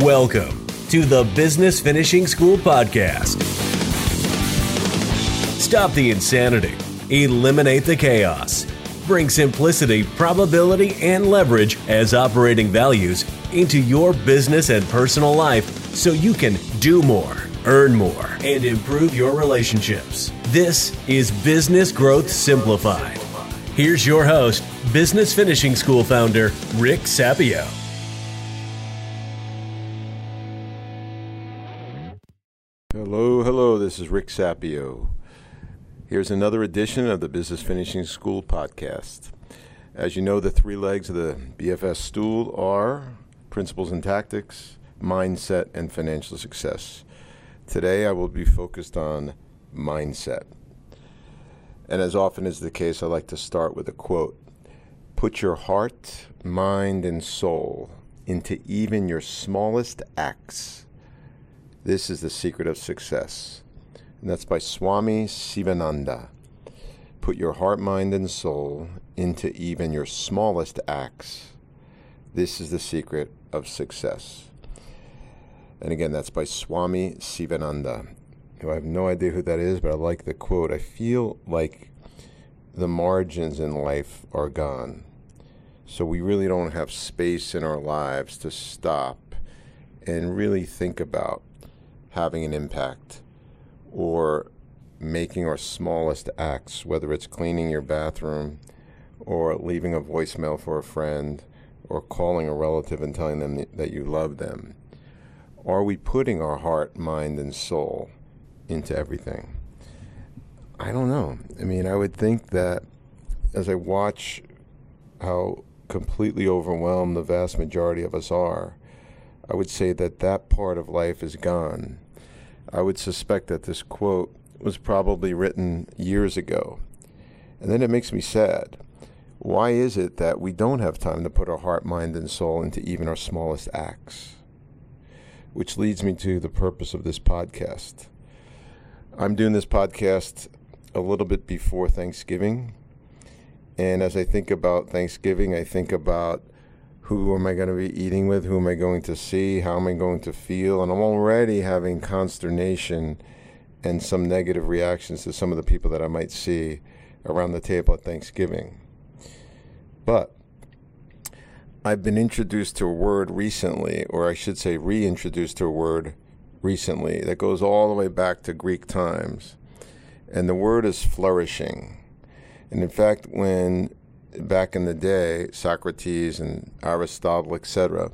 Welcome to the Business Finishing School Podcast. Stop the insanity, eliminate the chaos, bring simplicity, probability, and leverage as operating values into your business and personal life so you can do more, earn more, and improve your relationships. This is Business Growth Simplified. Here's your host, Business Finishing School founder, Rick Sapio. Hello, hello, this is Rick Sapio. Here's another edition of the Business Finishing School podcast. As you know, the three legs of the BFS stool are principles and tactics, mindset, and financial success. Today I will be focused on mindset. And as often is the case, I like to start with a quote Put your heart, mind, and soul into even your smallest acts. This is the secret of success. And that's by Swami Sivananda. Put your heart, mind, and soul into even your smallest acts. This is the secret of success. And again, that's by Swami Sivananda. I have no idea who that is, but I like the quote. I feel like the margins in life are gone. So we really don't have space in our lives to stop and really think about having an impact or making our smallest acts, whether it's cleaning your bathroom or leaving a voicemail for a friend or calling a relative and telling them that you love them. Are we putting our heart, mind, and soul into everything? I don't know. I mean, I would think that as I watch how completely overwhelmed the vast majority of us are, I would say that that part of life is gone. I would suspect that this quote was probably written years ago. And then it makes me sad. Why is it that we don't have time to put our heart, mind, and soul into even our smallest acts? Which leads me to the purpose of this podcast. I'm doing this podcast a little bit before Thanksgiving. And as I think about Thanksgiving, I think about who am I going to be eating with? Who am I going to see? How am I going to feel? And I'm already having consternation and some negative reactions to some of the people that I might see around the table at Thanksgiving. But I've been introduced to a word recently, or I should say, reintroduced to a word recently that goes all the way back to Greek times. And the word is flourishing. And in fact, when back in the day, Socrates and Aristotle, etc.,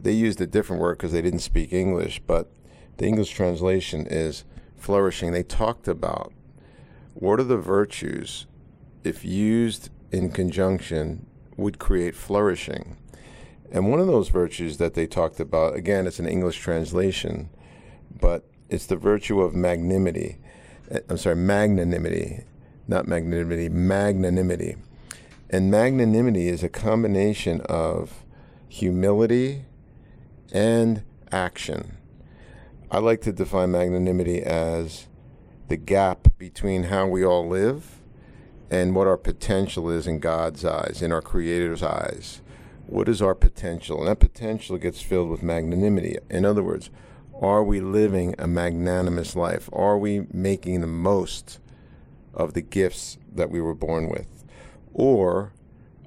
they used a different word because they didn't speak English, but the English translation is flourishing. They talked about what are the virtues, if used in conjunction, would create flourishing. And one of those virtues that they talked about, again, it's an English translation, but it's the virtue of magnanimity. Eh, I'm sorry, magnanimity, not magnanimity, magnanimity. And magnanimity is a combination of humility and action. I like to define magnanimity as the gap between how we all live and what our potential is in God's eyes, in our Creator's eyes. What is our potential? And that potential gets filled with magnanimity. In other words, are we living a magnanimous life? Are we making the most of the gifts that we were born with? Or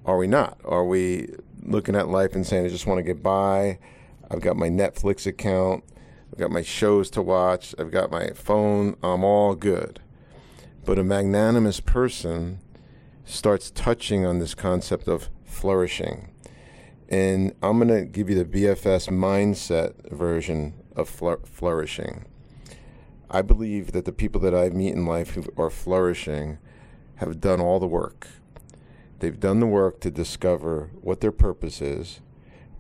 are we not? Are we looking at life and saying, I just want to get by? I've got my Netflix account. I've got my shows to watch. I've got my phone. I'm all good. But a magnanimous person starts touching on this concept of flourishing. And I'm going to give you the BFS mindset version of flourishing. I believe that the people that I meet in life who are flourishing have done all the work. They've done the work to discover what their purpose is.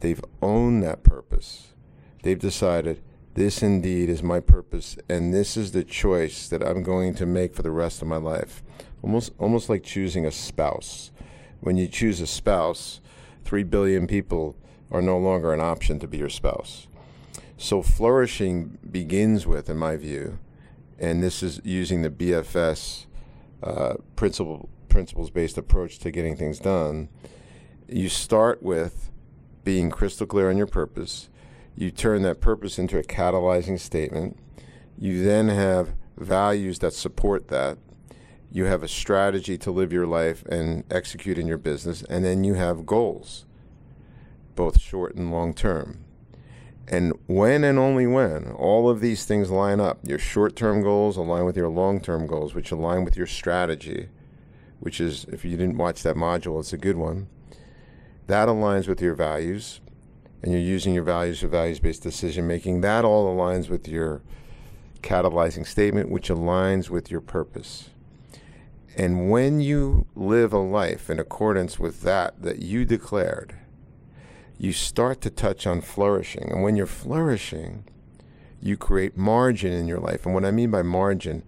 They've owned that purpose. They've decided this indeed is my purpose and this is the choice that I'm going to make for the rest of my life. Almost almost like choosing a spouse. When you choose a spouse, 3 billion people are no longer an option to be your spouse. So flourishing begins with, in my view, and this is using the BFS uh, principle principles based approach to getting things done. You start with being crystal clear on your purpose. You turn that purpose into a catalyzing statement. You then have values that support that. You have a strategy to live your life and execute in your business. And then you have goals, both short and long term. And when and only when all of these things line up, your short term goals align with your long term goals, which align with your strategy, which is, if you didn't watch that module, it's a good one. That aligns with your values, and you're using your values for values based decision making. That all aligns with your catalyzing statement, which aligns with your purpose. And when you live a life in accordance with that that you declared, you start to touch on flourishing. And when you're flourishing, you create margin in your life. And what I mean by margin,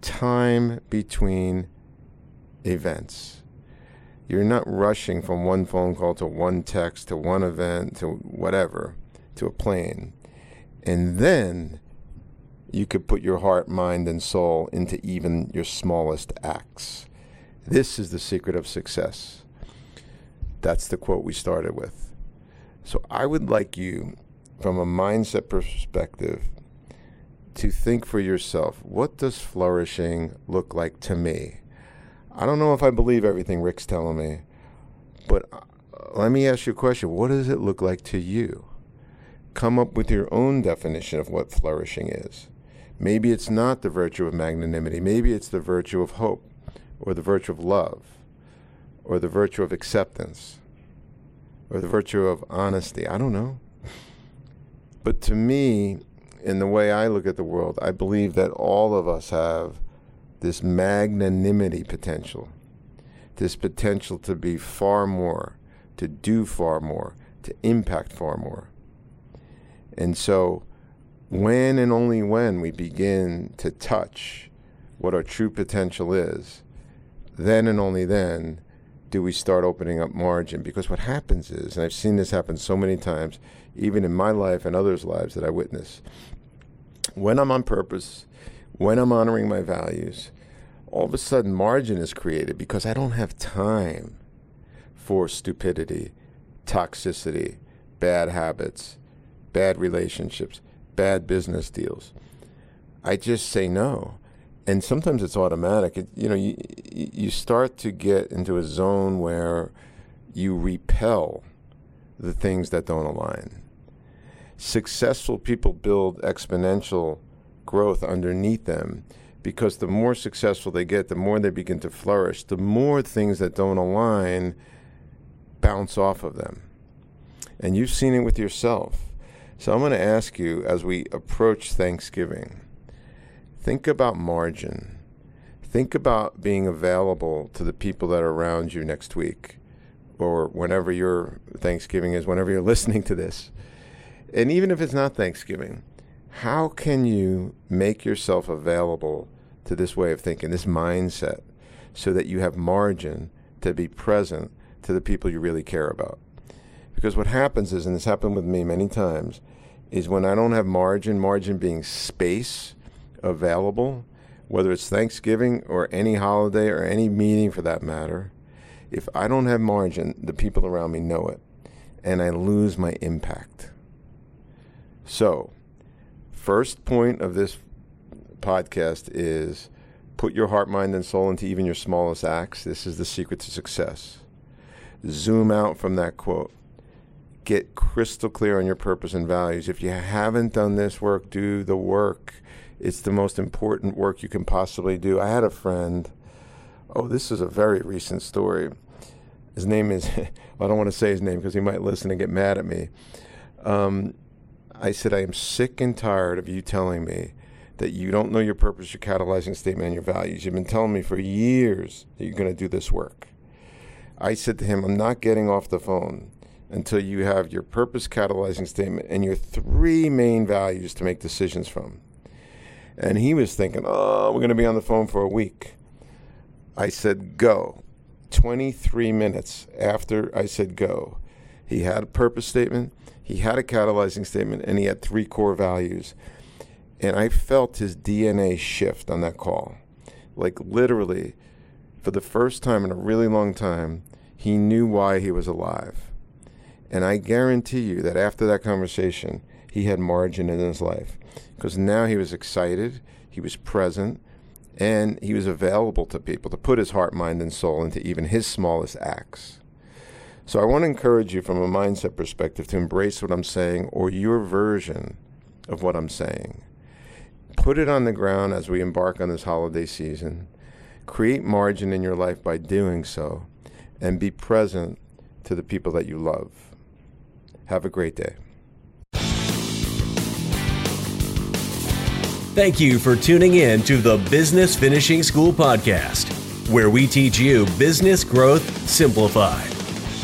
time between events. You're not rushing from one phone call to one text to one event to whatever to a plane. And then you could put your heart, mind, and soul into even your smallest acts. This is the secret of success. That's the quote we started with. So I would like you, from a mindset perspective, to think for yourself what does flourishing look like to me? I don't know if I believe everything Rick's telling me, but uh, let me ask you a question. What does it look like to you? Come up with your own definition of what flourishing is. Maybe it's not the virtue of magnanimity. Maybe it's the virtue of hope, or the virtue of love, or the virtue of acceptance or the virtue of honesty. I don't know. But to me, in the way I look at the world, I believe that all of us have this magnanimity potential, this potential to be far more, to do far more, to impact far more. And so, when and only when we begin to touch what our true potential is, then and only then do we start opening up margin? Because what happens is, and I've seen this happen so many times, even in my life and others' lives that I witness, when I'm on purpose, when I'm honoring my values, all of a sudden margin is created because I don't have time for stupidity, toxicity, bad habits, bad relationships, bad business deals. I just say no and sometimes it's automatic. It, you know, you you start to get into a zone where you repel the things that don't align. Successful people build exponential growth underneath them because the more successful they get, the more they begin to flourish, the more things that don't align bounce off of them. And you've seen it with yourself. So I'm going to ask you as we approach Thanksgiving think about margin. Think about being available to the people that are around you next week or whenever your Thanksgiving is, whenever you're listening to this. And even if it's not Thanksgiving, how can you make yourself available to this way of thinking, this mindset, so that you have margin to be present to the people you really care about? Because what happens is, and this happened with me many times, is when I don't have margin, margin being space available, whether it's Thanksgiving or any holiday or any meeting for that matter, if I don't have margin, the people around me know it, and I lose my impact. So, first point of this podcast is put your heart, mind, and soul into even your smallest acts. This is the secret to success. Zoom out from that quote. Get crystal clear on your purpose and values. If you haven't done this work, do the work. It's the most important work you can possibly do. I had a friend. Oh, this is a very recent story. His name is, I don't want to say his name because he might listen and get mad at me. Um, I said, I am sick and tired of you telling me that you don't know your purpose, your catalyzing statement, and your values. You've been telling me for years that you're going to do this work. I said to him, I'm not getting off the phone until you have your purpose, catalyzing statement, and your three main values to make decisions from. And he was thinking, oh, we're going to be on the phone for a week. I said, go. 23 minutes after I said go, he had a purpose statement, he had a catalyzing statement, and he had three core values. And I felt his DNA shift on that call. Like literally, for the first time in a really long time, he knew why he was alive. And I guarantee you that after that conversation, he had margin in his life because now he was excited, he was present, and he was available to people to put his heart, mind, and soul into even his smallest acts. So I want to encourage you from a mindset perspective to embrace what I'm saying or your version of what I'm saying. Put it on the ground as we embark on this holiday season. Create margin in your life by doing so and be present to the people that you love. Have a great day. Thank you for tuning in to the Business Finishing School podcast, where we teach you business growth simplified.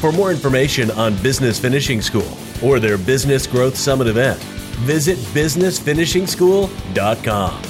For more information on Business Finishing School or their Business Growth Summit event, visit businessfinishingschool.com.